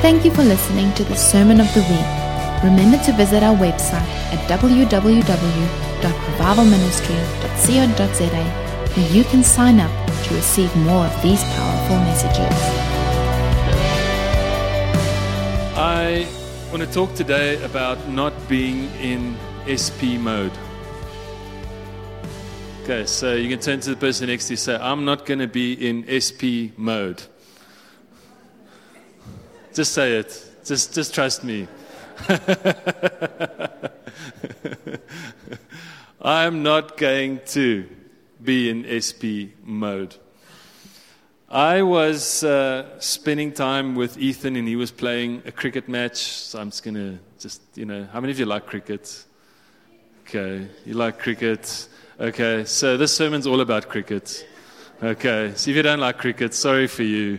Thank you for listening to the Sermon of the Week. Remember to visit our website at www.revivalministry.co.za where you can sign up to receive more of these powerful messages. I want to talk today about not being in SP mode. Okay, so you can turn to the person next to you and say, I'm not going to be in SP mode. Just say it. Just, just trust me. I'm not going to be in SP mode. I was uh, spending time with Ethan and he was playing a cricket match. So I'm just going to just, you know, how many of you like cricket? Okay, you like cricket. Okay, so this sermon's all about cricket. Okay, so if you don't like cricket, sorry for you.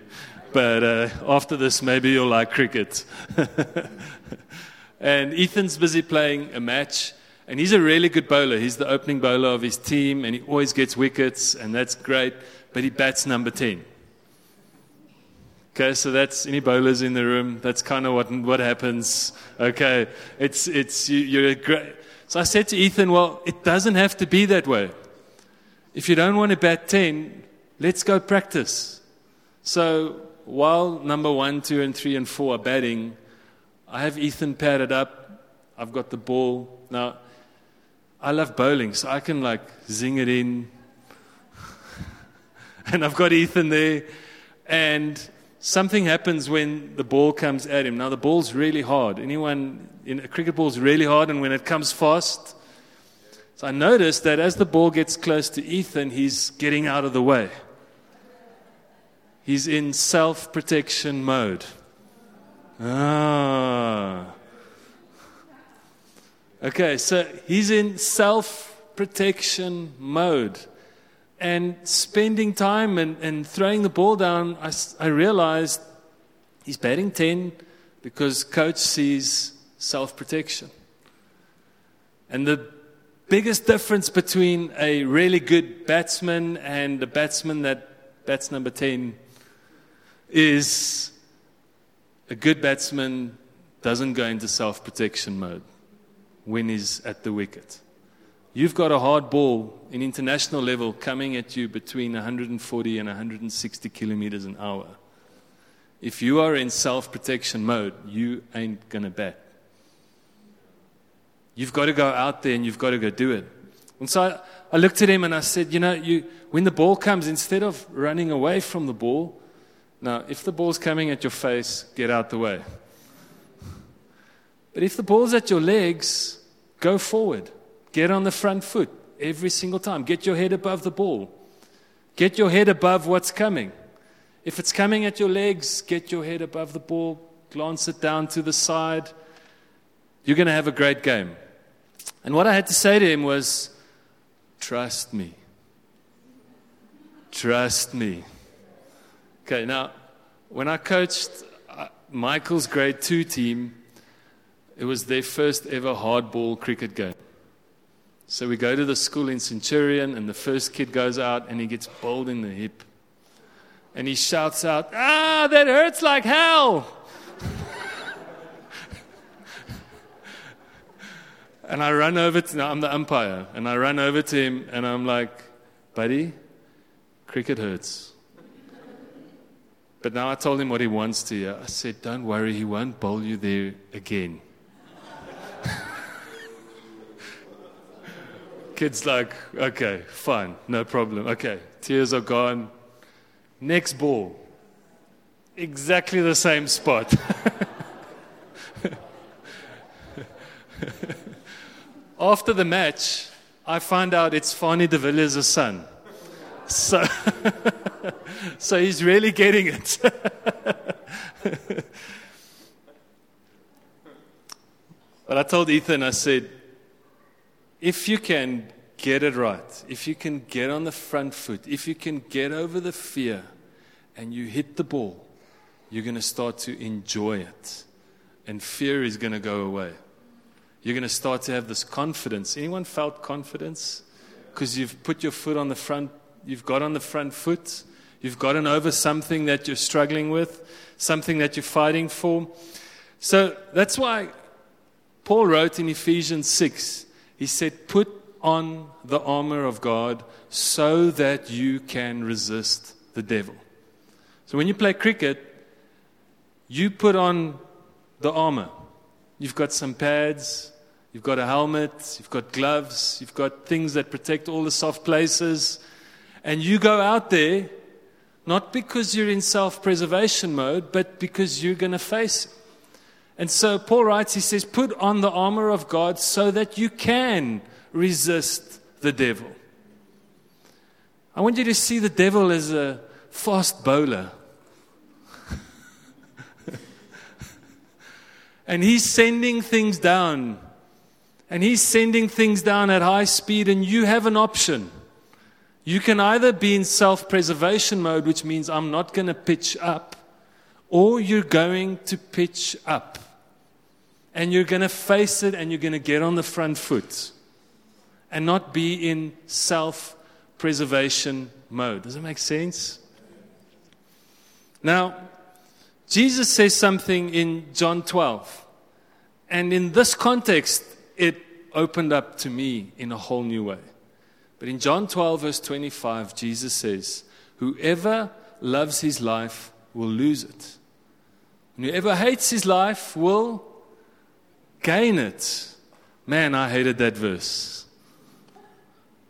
But uh, after this, maybe you'll like cricket. and Ethan's busy playing a match. And he's a really good bowler. He's the opening bowler of his team, and he always gets wickets, and that's great. But he bats number 10. Okay, so that's any bowlers in the room. That's kind of what what happens. Okay, it's it's you, you're great. So I said to Ethan, well, it doesn't have to be that way. If you don't want to bat ten, let's go practice. So while number one, two, and three, and four are batting, I have Ethan padded up. I've got the ball now. I love bowling, so I can like zing it in. and I've got Ethan there, and something happens when the ball comes at him. Now, the ball's really hard. Anyone in a cricket ball's really hard, and when it comes fast. So I noticed that as the ball gets close to Ethan, he's getting out of the way. He's in self protection mode. Ah. Okay, so he's in self protection mode and spending time and, and throwing the ball down, I, I realized he's batting 10 because coach sees self protection. And the biggest difference between a really good batsman and a batsman that bats number 10 is a good batsman doesn't go into self protection mode when he's at the wicket. You've got a hard ball in international level coming at you between 140 and 160 kilometers an hour. If you are in self protection mode, you ain't going to bat. You've got to go out there and you've got to go do it. And so I, I looked at him and I said, You know, you, when the ball comes, instead of running away from the ball, now, if the ball's coming at your face, get out the way. But if the ball's at your legs, go forward. Get on the front foot every single time. Get your head above the ball. Get your head above what's coming. If it's coming at your legs, get your head above the ball, glance it down to the side. You're going to have a great game. And what I had to say to him was, Trust me. Trust me. Okay, now, when I coached uh, Michael's grade two team, it was their first ever hardball cricket game. So we go to the school in Centurion, and the first kid goes out and he gets bowled in the hip. And he shouts out, Ah, that hurts like hell! and I run over to, now I'm the umpire, and I run over to him and I'm like, Buddy, cricket hurts. But now I told him what he wants to hear. I said, Don't worry, he won't bowl you there again. Kid's like, okay, fine, no problem. Okay, tears are gone. Next ball. Exactly the same spot. After the match, I find out it's Fanie de Villiers' son. So, so he's really getting it. but I told Ethan, I said, if you can get it right, if you can get on the front foot, if you can get over the fear and you hit the ball, you're going to start to enjoy it. And fear is going to go away. You're going to start to have this confidence. Anyone felt confidence? Because you've put your foot on the front, you've got on the front foot, You've gotten over something that you're struggling with, something that you're fighting for. So that's why Paul wrote in Ephesians 6, he said, Put on the armor of God so that you can resist the devil. So when you play cricket, you put on the armor. You've got some pads, you've got a helmet, you've got gloves, you've got things that protect all the soft places. And you go out there not because you're in self preservation mode, but because you're going to face it. And so Paul writes, he says, put on the armor of God so that you can resist the devil. I want you to see the devil as a fast bowler. and he's sending things down. And he's sending things down at high speed, and you have an option. You can either be in self preservation mode, which means I'm not going to pitch up, or you're going to pitch up. And you're going to face it and you're going to get on the front foot and not be in self preservation mode. Does that make sense? Now, Jesus says something in John 12. And in this context, it opened up to me in a whole new way. But in John 12, verse 25, Jesus says, Whoever loves his life will lose it. And whoever hates his life will gain it. Man, I hated that verse.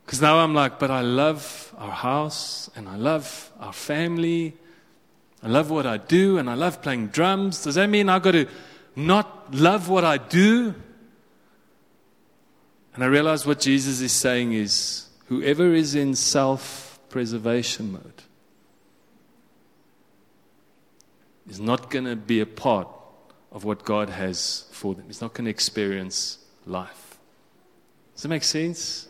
Because now I'm like, but I love our house and I love our family. I love what I do and I love playing drums. Does that mean I've got to not love what I do? And I realize what Jesus is saying is whoever is in self preservation mode is not going to be a part of what God has for them. He's not going to experience life. Does that make sense?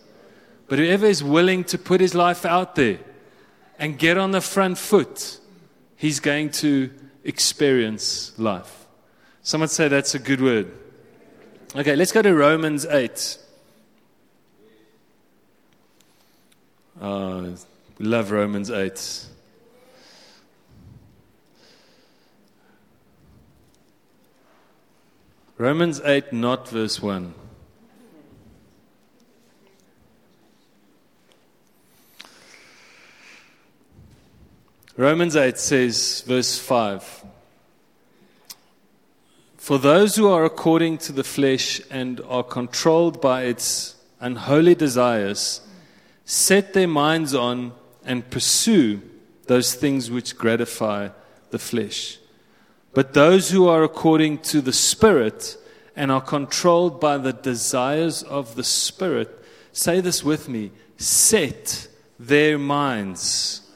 But whoever is willing to put his life out there and get on the front foot, he's going to experience life. Someone say that's a good word. Okay, let's go to Romans 8. Uh, we love Romans 8. Romans 8, not verse 1. Romans 8 says, verse 5 For those who are according to the flesh and are controlled by its unholy desires set their minds on and pursue those things which gratify the flesh. But those who are according to the Spirit and are controlled by the desires of the Spirit, say this with me, set their minds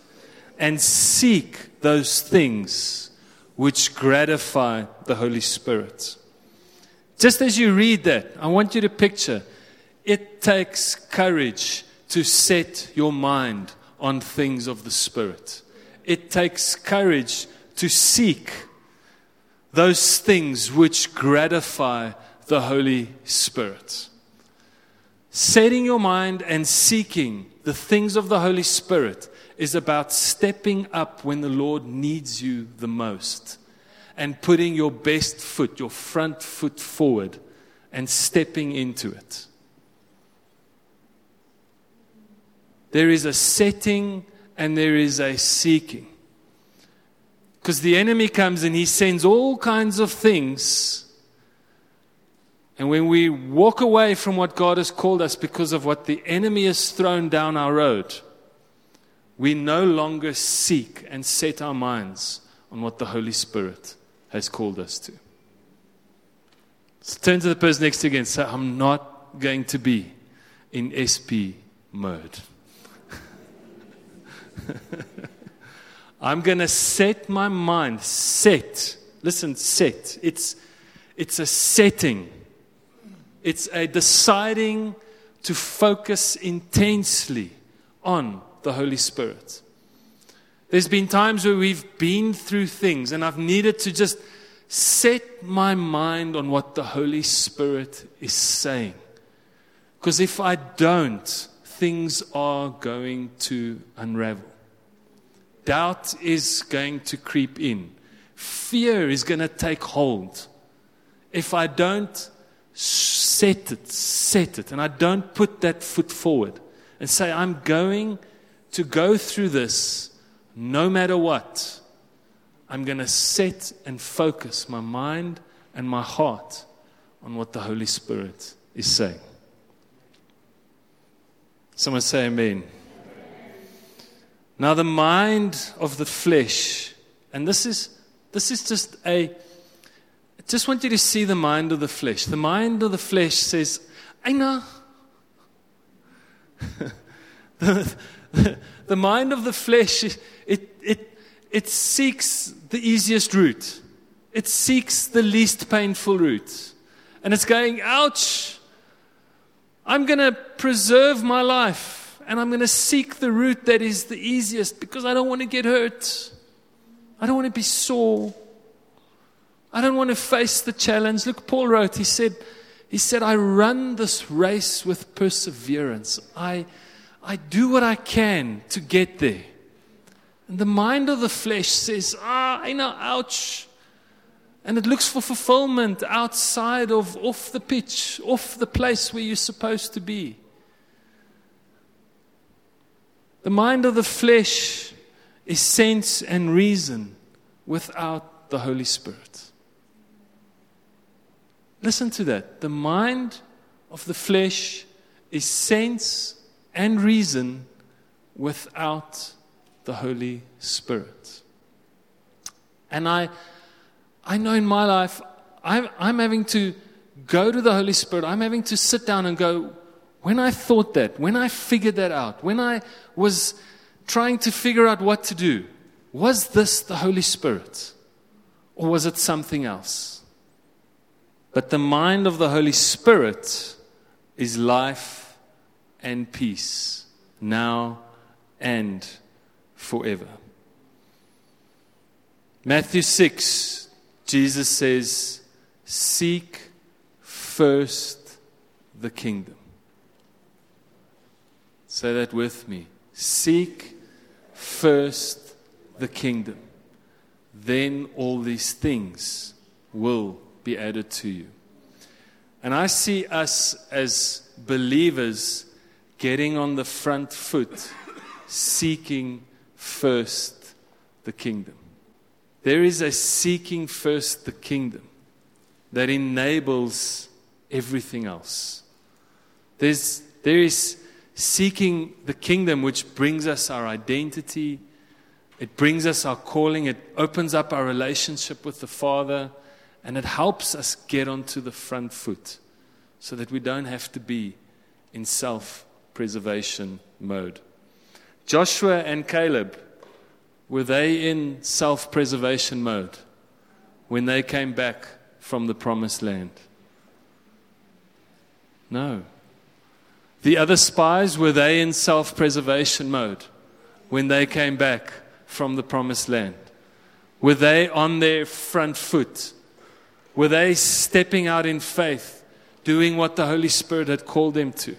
and seek those things which gratify the Holy Spirit. Just as you read that, I want you to picture it takes courage to set your mind on things of the Spirit. It takes courage to seek those things which gratify the Holy Spirit. Setting your mind and seeking the things of the Holy Spirit is about stepping up when the Lord needs you the most and putting your best foot, your front foot forward and stepping into it. There is a setting and there is a seeking. Because the enemy comes and he sends all kinds of things. And when we walk away from what God has called us because of what the enemy has thrown down our road, we no longer seek and set our minds on what the Holy Spirit has called us to. So turn to the person next to you and say, I'm not going to be in SP mode. I'm going to set my mind, set. Listen, set. It's, it's a setting, it's a deciding to focus intensely on the Holy Spirit. There's been times where we've been through things and I've needed to just set my mind on what the Holy Spirit is saying. Because if I don't, things are going to unravel. Doubt is going to creep in, fear is going to take hold. If I don't set it, set it, and I don't put that foot forward and say, I'm going to go through this no matter what, I'm going to set and focus my mind and my heart on what the Holy Spirit is saying. Someone say amen. Now, the mind of the flesh, and this is, this is just a, I just want you to see the mind of the flesh. The mind of the flesh says, Aina. the, the, the mind of the flesh, it, it, it seeks the easiest route, it seeks the least painful route. And it's going, ouch, I'm going to preserve my life and I'm going to seek the route that is the easiest because I don't want to get hurt. I don't want to be sore. I don't want to face the challenge. Look, Paul wrote, he said, he said, I run this race with perseverance. I, I do what I can to get there. And the mind of the flesh says, ah, I know, ouch. And it looks for fulfillment outside of off the pitch, off the place where you're supposed to be. The mind of the flesh is sense and reason without the Holy Spirit. Listen to that. The mind of the flesh is sense and reason without the Holy Spirit. And I, I know in my life, I'm, I'm having to go to the Holy Spirit. I'm having to sit down and go, when I thought that, when I figured that out, when I was trying to figure out what to do, was this the Holy Spirit? Or was it something else? But the mind of the Holy Spirit is life and peace, now and forever. Matthew 6, Jesus says, Seek first the kingdom. Say that with me. Seek first the kingdom. Then all these things will be added to you. And I see us as believers getting on the front foot, seeking first the kingdom. There is a seeking first the kingdom that enables everything else. There's, there is seeking the kingdom, which brings us our identity, it brings us our calling, it opens up our relationship with the Father, and it helps us get onto the front foot so that we don't have to be in self preservation mode. Joshua and Caleb, were they in self preservation mode when they came back from the promised land? No. The other spies, were they in self preservation mode when they came back from the promised land? Were they on their front foot? Were they stepping out in faith, doing what the Holy Spirit had called them to?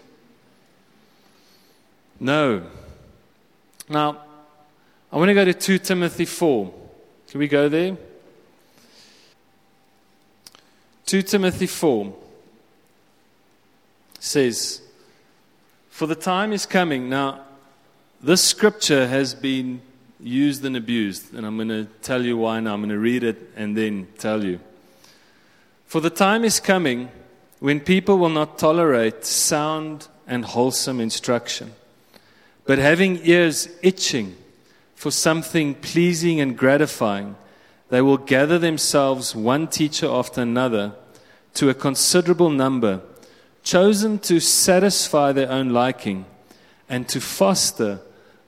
No. Now, I want to go to 2 Timothy 4. Can we go there? 2 Timothy 4 says, for the time is coming. Now, this scripture has been used and abused, and I'm going to tell you why now. I'm going to read it and then tell you. For the time is coming when people will not tolerate sound and wholesome instruction, but having ears itching for something pleasing and gratifying, they will gather themselves one teacher after another to a considerable number chosen to satisfy their own liking and to foster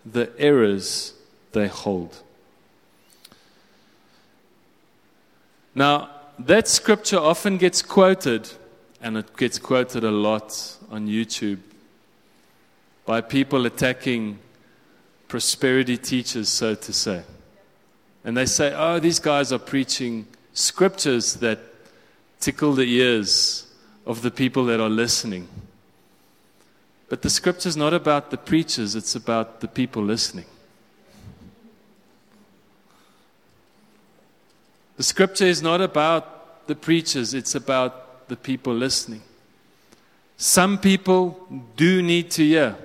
the errors they hold. Now, that scripture often gets quoted, and it gets quoted a lot on YouTube by people attacking prosperity teachers, so to say. And they say, oh, these guys are preaching scriptures that tickle the ears of the people that are listening. But the scripture is not about the preachers, it's about the people listening. The scripture is not about the preachers, it's about the people listening. Some people do need to hear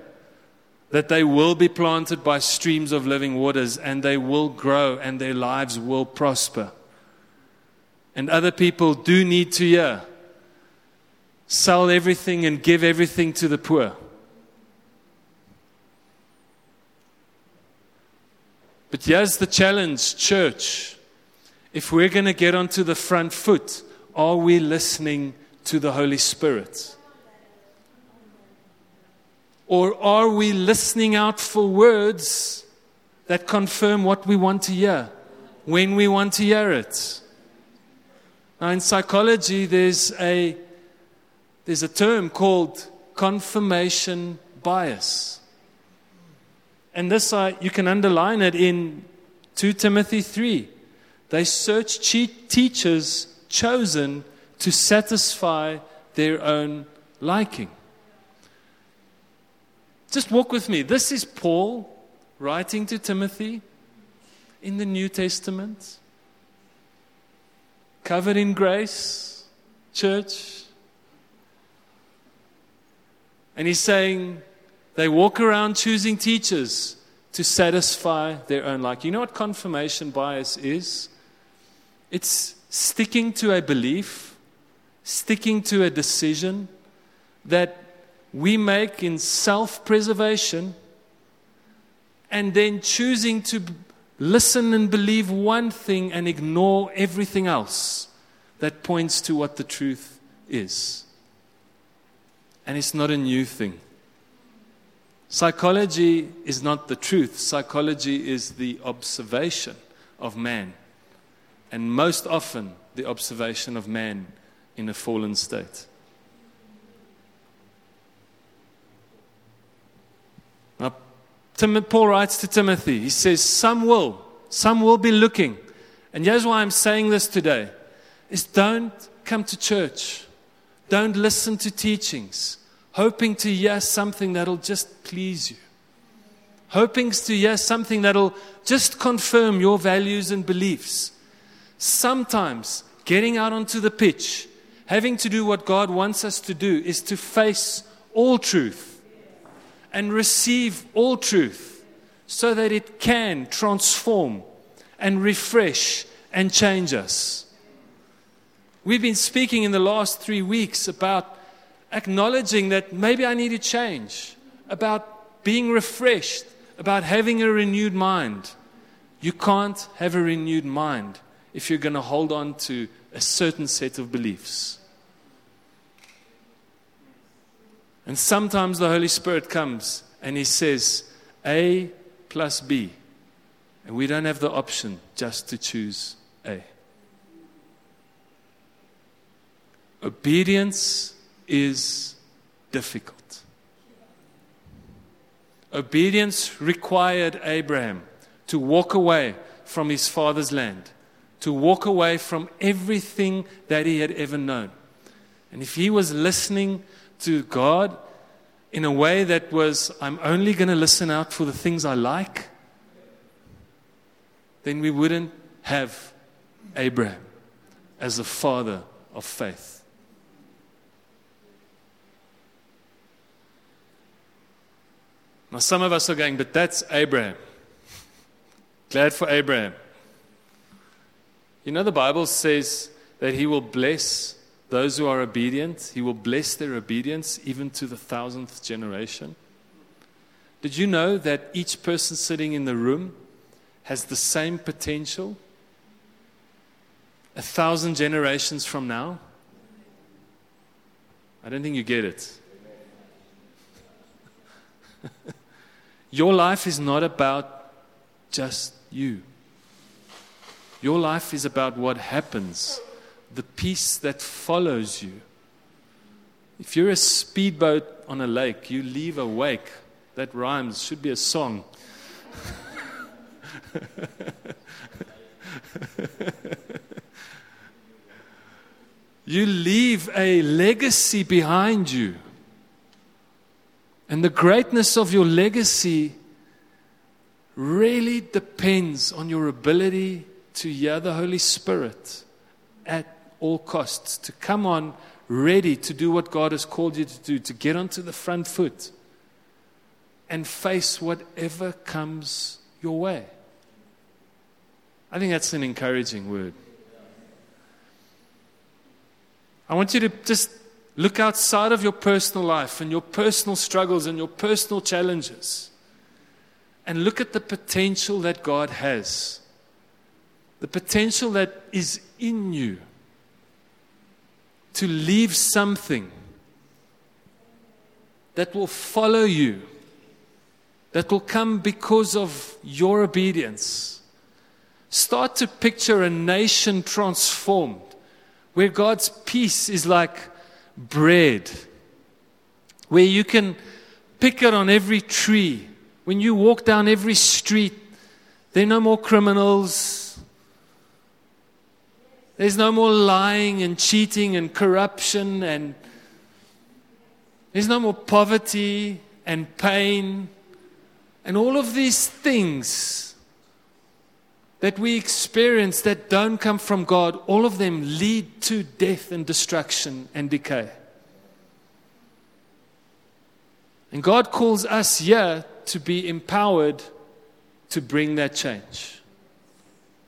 that they will be planted by streams of living waters and they will grow and their lives will prosper. And other people do need to hear sell everything and give everything to the poor. But here's the challenge, church. If we're going to get onto the front foot, are we listening to the Holy Spirit? Or are we listening out for words that confirm what we want to hear when we want to hear it? Now, in psychology, there's a, there's a term called confirmation bias. And this, uh, you can underline it in 2 Timothy 3. They search teachers chosen to satisfy their own liking. Just walk with me. This is Paul writing to Timothy in the New Testament, covered in grace, church. And he's saying they walk around choosing teachers to satisfy their own like. You know what confirmation bias is? It's sticking to a belief, sticking to a decision that we make in self preservation and then choosing to listen and believe one thing and ignore everything else that points to what the truth is. And it's not a new thing. Psychology is not the truth, psychology is the observation of man. And most often, the observation of man in a fallen state. Tim, Paul writes to Timothy, he says, Some will, some will be looking. And here's why I'm saying this today is don't come to church. Don't listen to teachings, hoping to hear something that'll just please you. Hoping to hear something that'll just confirm your values and beliefs. Sometimes getting out onto the pitch, having to do what God wants us to do, is to face all truth and receive all truth so that it can transform and refresh and change us. We've been speaking in the last three weeks about acknowledging that maybe I need to change, about being refreshed, about having a renewed mind. You can't have a renewed mind if you're going to hold on to a certain set of beliefs. And sometimes the Holy Spirit comes and He says, A plus B. And we don't have the option just to choose A. Obedience is difficult. Obedience required Abraham to walk away from his father's land, to walk away from everything that he had ever known. And if he was listening to God in a way that was, I'm only going to listen out for the things I like, then we wouldn't have Abraham as the father of faith. Now, some of us are going, but that's Abraham. Glad for Abraham. You know, the Bible says that he will bless those who are obedient, He will bless their obedience even to the thousandth generation. Did you know that each person sitting in the room has the same potential a thousand generations from now? I don't think you get it. Your life is not about just you. Your life is about what happens the peace that follows you. If you're a speedboat on a lake, you leave a wake. That rhymes, should be a song. you leave a legacy behind you. And the greatness of your legacy really depends on your ability to hear the Holy Spirit at all costs, to come on ready to do what God has called you to do, to get onto the front foot and face whatever comes your way. I think that's an encouraging word. I want you to just look outside of your personal life and your personal struggles and your personal challenges and look at the potential that God has. The potential that is in you to leave something that will follow you, that will come because of your obedience. Start to picture a nation transformed where God's peace is like bread, where you can pick it on every tree. When you walk down every street, there are no more criminals. There's no more lying and cheating and corruption, and there's no more poverty and pain and all of these things that we experience that don't come from God, all of them lead to death and destruction and decay. And God calls us here to be empowered to bring that change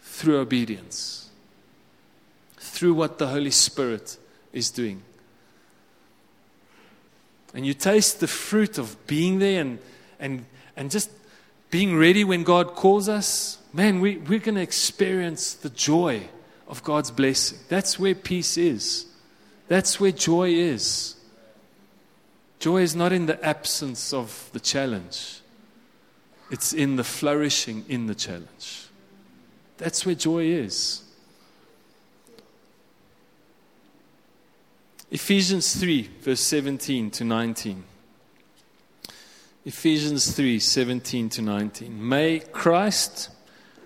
through obedience, through what the Holy Spirit is doing. And you taste the fruit of being there and, and, and just being ready when God calls us man, we, we're going to experience the joy of God's blessing. That's where peace is. That's where joy is. Joy is not in the absence of the challenge, it's in the flourishing in the challenge. That's where joy is. Ephesians 3, verse 17 to 19. Ephesians 3, 17 to 19. May Christ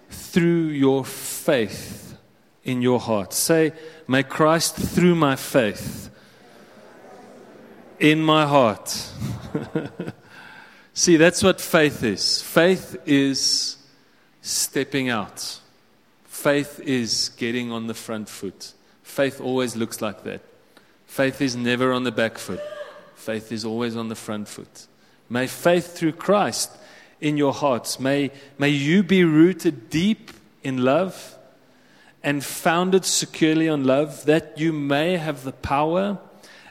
through your faith in your heart. Say, May Christ through my faith in my heart. See, that's what faith is. Faith is stepping out. Faith is getting on the front foot. Faith always looks like that. Faith is never on the back foot. Faith is always on the front foot. May faith through Christ in your hearts. May, may you be rooted deep in love and founded securely on love, that you may have the power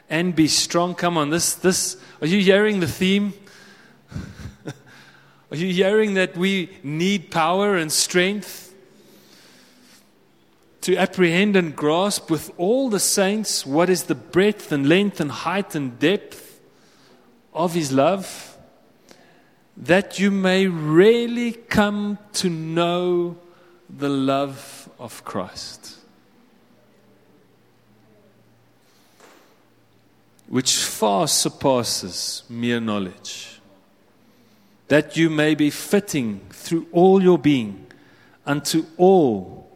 and be strong. Come on, this, this, are you hearing the theme? are you hearing that we need power and strength to apprehend and grasp with all the saints what is the breadth and length and height and depth of His love? that you may really come to know the love of Christ, which far surpasses mere knowledge, that you may be fitting through all your being unto all,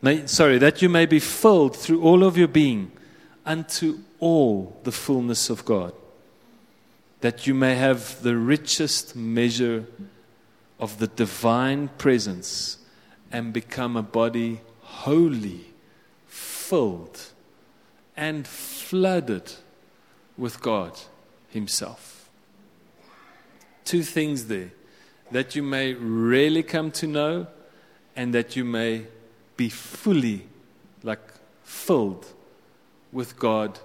may, sorry, that you may be filled through all of your being unto all the fullness of God that you may have the richest measure of the divine presence and become a body wholly filled and flooded with God Himself. Two things there that you may really come to know and that you may be fully, like, filled with God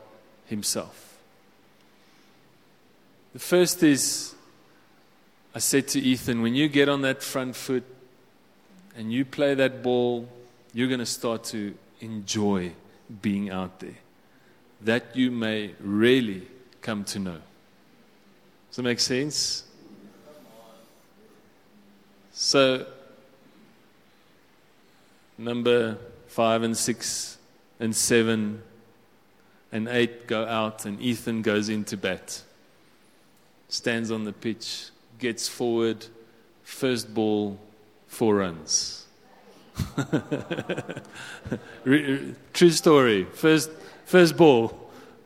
Himself. The first is I said to Ethan, when you get on that front foot and you play that ball, you're going to start to enjoy being out there. That you may really come to know. Does that make sense? So, number five and six and seven and eight go out, and Ethan goes into bat stands on the pitch, gets forward, first ball, four runs. True story. First, first ball,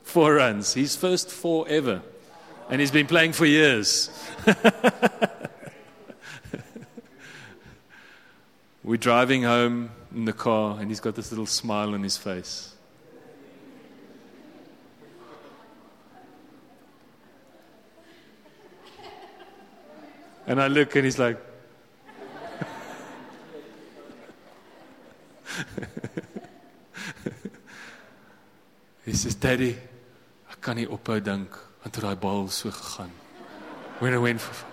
four runs. His first four ever. And he's been playing for years. We're driving home in the car and he's got this little smile on his face. And I look and he's like, He says, Daddy, kan nie ophou dink want hoe daai bal so gegaan. When I went for,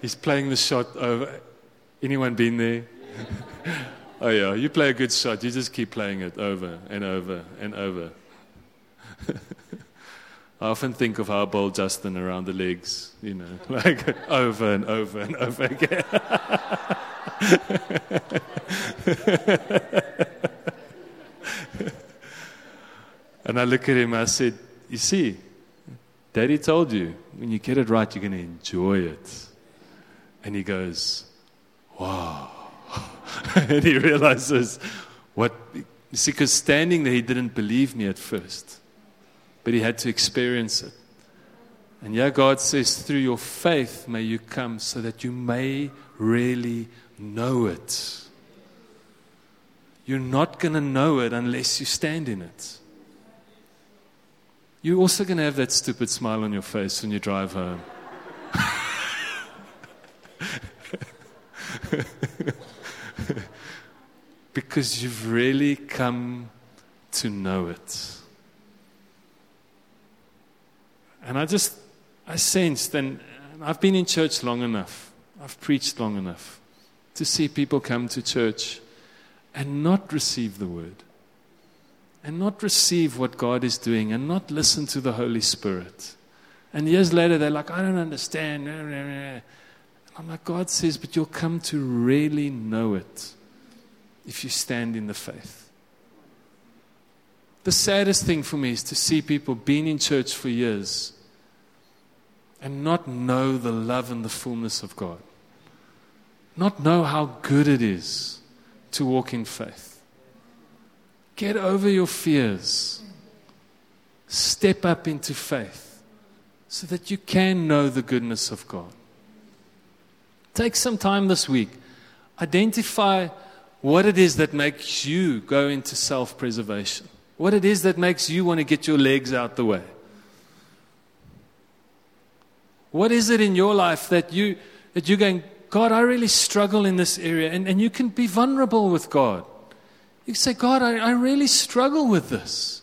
he's playing the shot over anyone been there? oh yeah, you play a good shot, you just keep playing it over and over and over. I often think of how I bowl Justin around the legs, you know, like over and over and over again. and I look at him, I said, You see, Daddy told you, when you get it right, you're going to enjoy it. And he goes, Wow. and he realizes what, you see, because standing there, he didn't believe me at first but he had to experience it. And yeah, God says, through your faith may you come so that you may really know it. You're not going to know it unless you stand in it. You're also going to have that stupid smile on your face when you drive home. because you've really come to know it. And I just, I sensed, and I've been in church long enough, I've preached long enough to see people come to church and not receive the word, and not receive what God is doing, and not listen to the Holy Spirit. And years later, they're like, I don't understand. And I'm like, God says, but you'll come to really know it if you stand in the faith. The saddest thing for me is to see people being in church for years and not know the love and the fullness of God. Not know how good it is to walk in faith. Get over your fears. Step up into faith so that you can know the goodness of God. Take some time this week. Identify what it is that makes you go into self preservation. What it is that makes you want to get your legs out the way. What is it in your life that you that you're going, God, I really struggle in this area, and, and you can be vulnerable with God. You can say, God, I, I really struggle with this.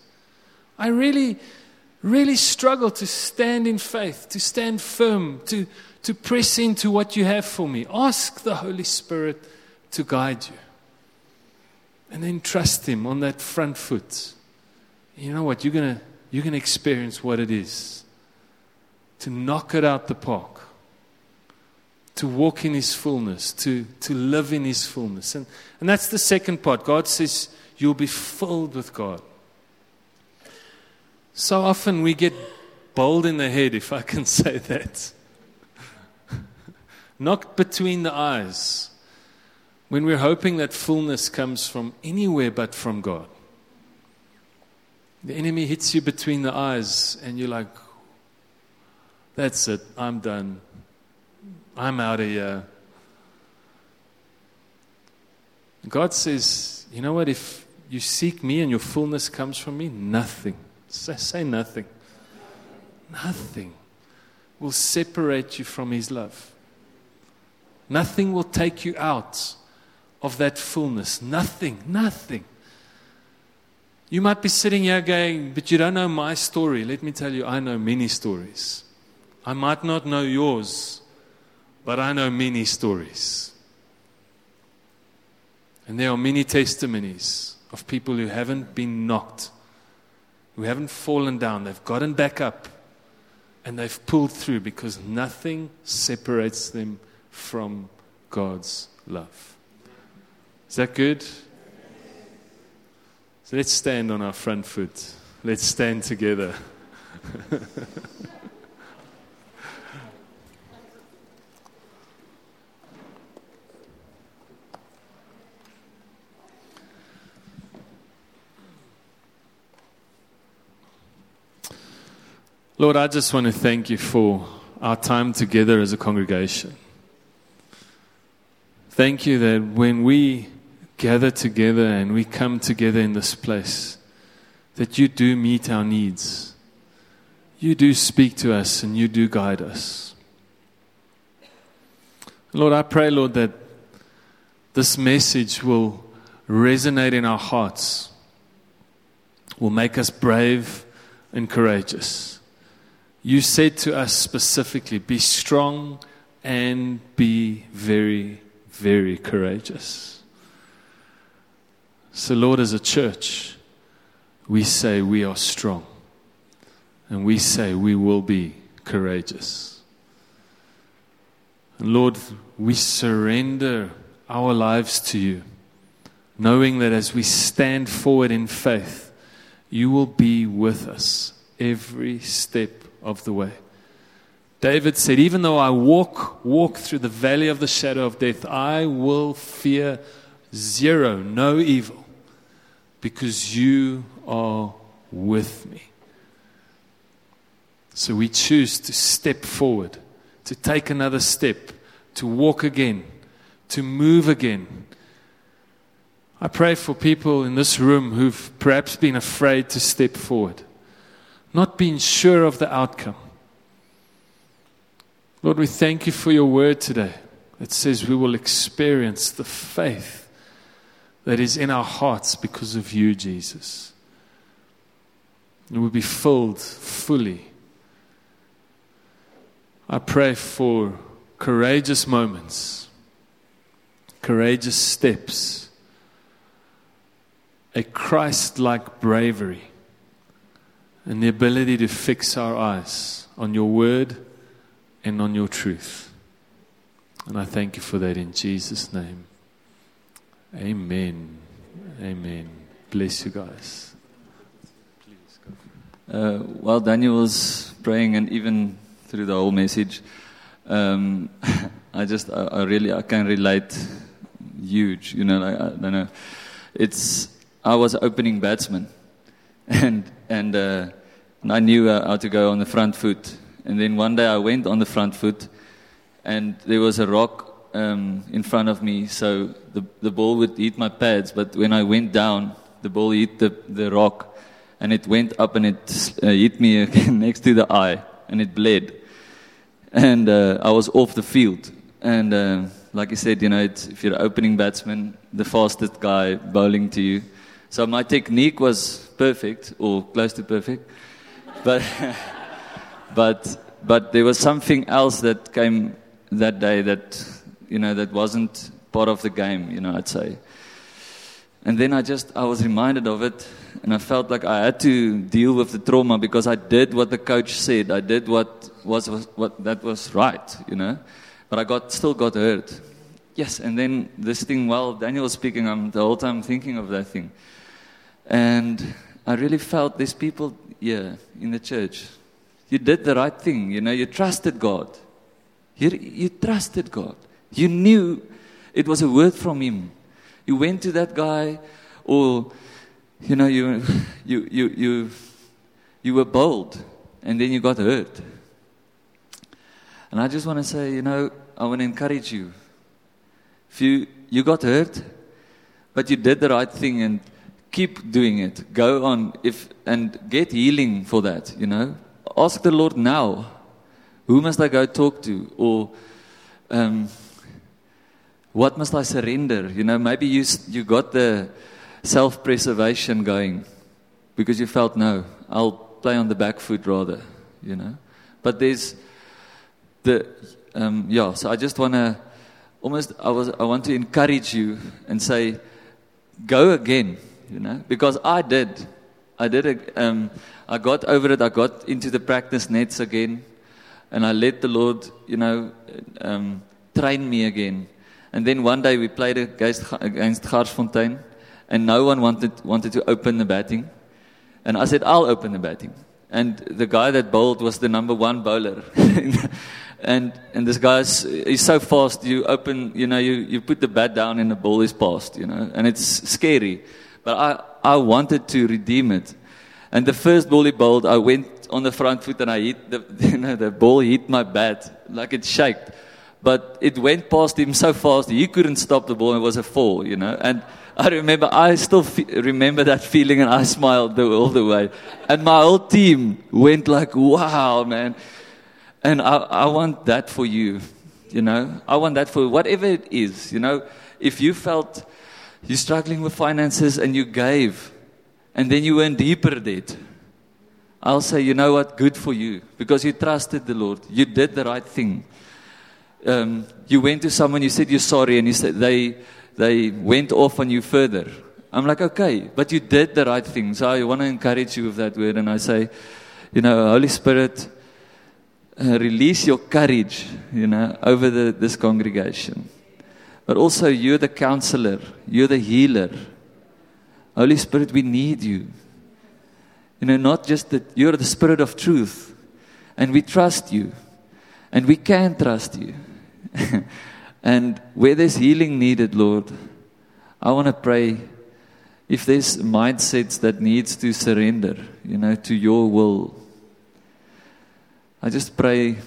I really, really struggle to stand in faith, to stand firm, to, to press into what you have for me. Ask the Holy Spirit to guide you. And then trust Him on that front foot. You know what? You're going you're going to experience what it is to knock it out the park, to walk in His fullness, to, to live in His fullness. And, and that's the second part. God says, You'll be filled with God. So often we get bowled in the head, if I can say that. Knocked between the eyes when we're hoping that fullness comes from anywhere but from God. The enemy hits you between the eyes, and you're like, that's it, I'm done. I'm out of here. God says, you know what? If you seek me and your fullness comes from me, nothing, say, say nothing, nothing will separate you from his love. Nothing will take you out of that fullness. Nothing, nothing. You might be sitting here going, but you don't know my story. Let me tell you, I know many stories. I might not know yours, but I know many stories. And there are many testimonies of people who haven't been knocked, who haven't fallen down. They've gotten back up and they've pulled through because nothing separates them from God's love. Is that good? So let's stand on our front foot. Let's stand together. Lord, I just want to thank you for our time together as a congregation. Thank you that when we gather together and we come together in this place, that you do meet our needs. You do speak to us and you do guide us. Lord, I pray, Lord, that this message will resonate in our hearts, will make us brave and courageous. You said to us specifically, be strong and be very, very courageous. So, Lord, as a church, we say we are strong. And we say we will be courageous. And Lord, we surrender our lives to you, knowing that as we stand forward in faith, you will be with us every step of the way. David said, Even though I walk, walk through the valley of the shadow of death, I will fear zero, no evil, because you are with me. So we choose to step forward, to take another step, to walk again, to move again. I pray for people in this room who've perhaps been afraid to step forward, not being sure of the outcome. Lord, we thank you for your word today. It says we will experience the faith that is in our hearts because of you, Jesus. And we'll be filled fully. I pray for courageous moments, courageous steps, a Christ like bravery, and the ability to fix our eyes on your word and on your truth. And I thank you for that in Jesus' name. Amen. Amen. Bless you guys. Uh, while Daniel was praying, and even through the whole message, um, I just, I, I, really, I can relate huge. You know, like, I don't know. It's, I was opening batsman, and and, uh, and I knew uh, how to go on the front foot and then one day I went on the front foot, and there was a rock um, in front of me, so the, the ball would hit my pads. But when I went down, the ball hit the, the rock, and it went up and it uh, hit me next to the eye, and it bled. And uh, I was off the field. And uh, like I said, you know, if you're an opening batsman, the fastest guy bowling to you. So my technique was perfect, or close to perfect. But. but but there was something else that came that day that you know that wasn't part of the game you know i'd say. And then i just i was reminded of it and i felt like i had to deal with the trauma because i did what the coach said. I did what was, was what that was right you know. But i got still got hurt. Yes and then this thing while daniel was speaking i'm the whole time thinking of that thing. And i really felt these people yeah in the church you did the right thing. You know, you trusted God. You, you trusted God. You knew it was a word from Him. You went to that guy, or, you know, you, you, you, you, you were bold, and then you got hurt. And I just want to say, you know, I want to encourage you. If you, you got hurt, but you did the right thing and keep doing it. Go on if, and get healing for that, you know ask the Lord now, who must I go talk to? Or um, what must I surrender? You know, maybe you, you got the self preservation going because you felt, no, I'll play on the back foot rather, you know. But there's the, um, yeah, so I just want to almost, I, was, I want to encourage you and say, go again, you know, because I did. I did um, I got over it. I got into the practice nets again, and I let the Lord, you know, um, train me again. And then one day we played against against Garsfontein, and no one wanted wanted to open the batting, and I said I'll open the batting. And the guy that bowled was the number one bowler. and and this guy's he's so fast. You open, you know, you, you put the bat down and the ball is passed, you know, and it's scary. But I I wanted to redeem it. And the first he bowled, I went on the front foot and I hit the, you know, the ball hit my bat like it shaked. But it went past him so fast, he couldn't stop the ball. It was a fall, you know. And I remember, I still remember that feeling and I smiled the, all the way. And my whole team went like, wow, man. And I, I want that for you, you know. I want that for whatever it is, you know. If you felt you're struggling with finances and you gave, and then you went deeper debt, I'll say, you know what, good for you, because you trusted the Lord. You did the right thing. Um, you went to someone, you said you're sorry, and you said they they went off on you further. I'm like, okay, but you did the right thing. So I want to encourage you with that word, and I say, you know, Holy Spirit, uh, release your courage, you know, over the, this congregation. But also, you're the counselor, you're the healer. Holy Spirit, we need you. You know, not just that you're the Spirit of truth, and we trust you, and we can trust you. and where there's healing needed, Lord, I want to pray if there's mindsets that needs to surrender, you know, to your will. I just pray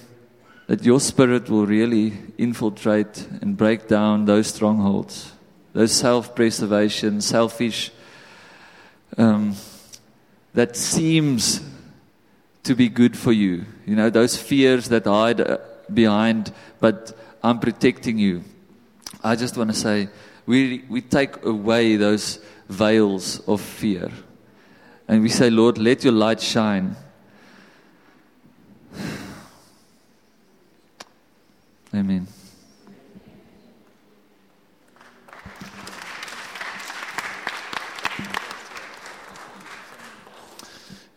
that your spirit will really infiltrate and break down those strongholds, those self-preservation, selfish, um, that seems to be good for you. You know, those fears that hide uh, behind, but I'm protecting you. I just want to say, we, we take away those veils of fear. And we say, Lord, let your light shine. Amen.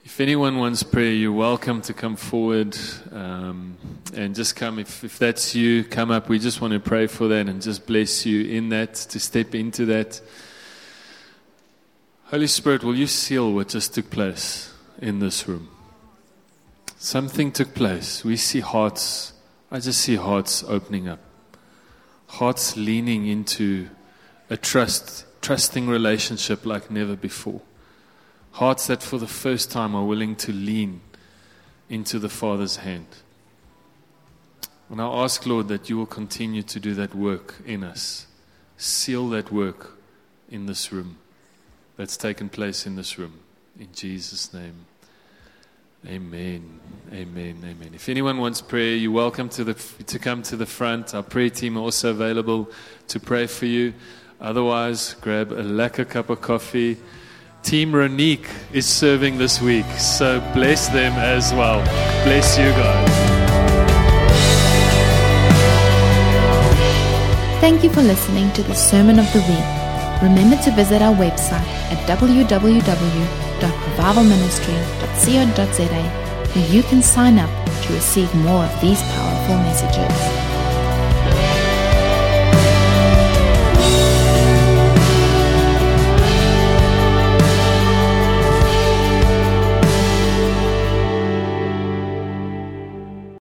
If anyone wants prayer, you're welcome to come forward um, and just come. If, if that's you, come up. We just want to pray for that and just bless you in that, to step into that. Holy Spirit, will you seal what just took place in this room? Something took place. We see hearts, I just see hearts opening up, hearts leaning into a trust, trusting relationship like never before. Hearts that for the first time are willing to lean into the Father's hand. And I ask, Lord, that you will continue to do that work in us. Seal that work in this room that's taken place in this room. In Jesus' name. Amen. Amen. Amen. If anyone wants prayer, you're welcome to, the, to come to the front. Our prayer team are also available to pray for you. Otherwise, grab a lacquer cup of coffee. Team Ronique is serving this week, so bless them as well. Bless you guys. Thank you for listening to the Sermon of the Week. Remember to visit our website at www.revivalministry.co.za where you can sign up to receive more of these powerful messages.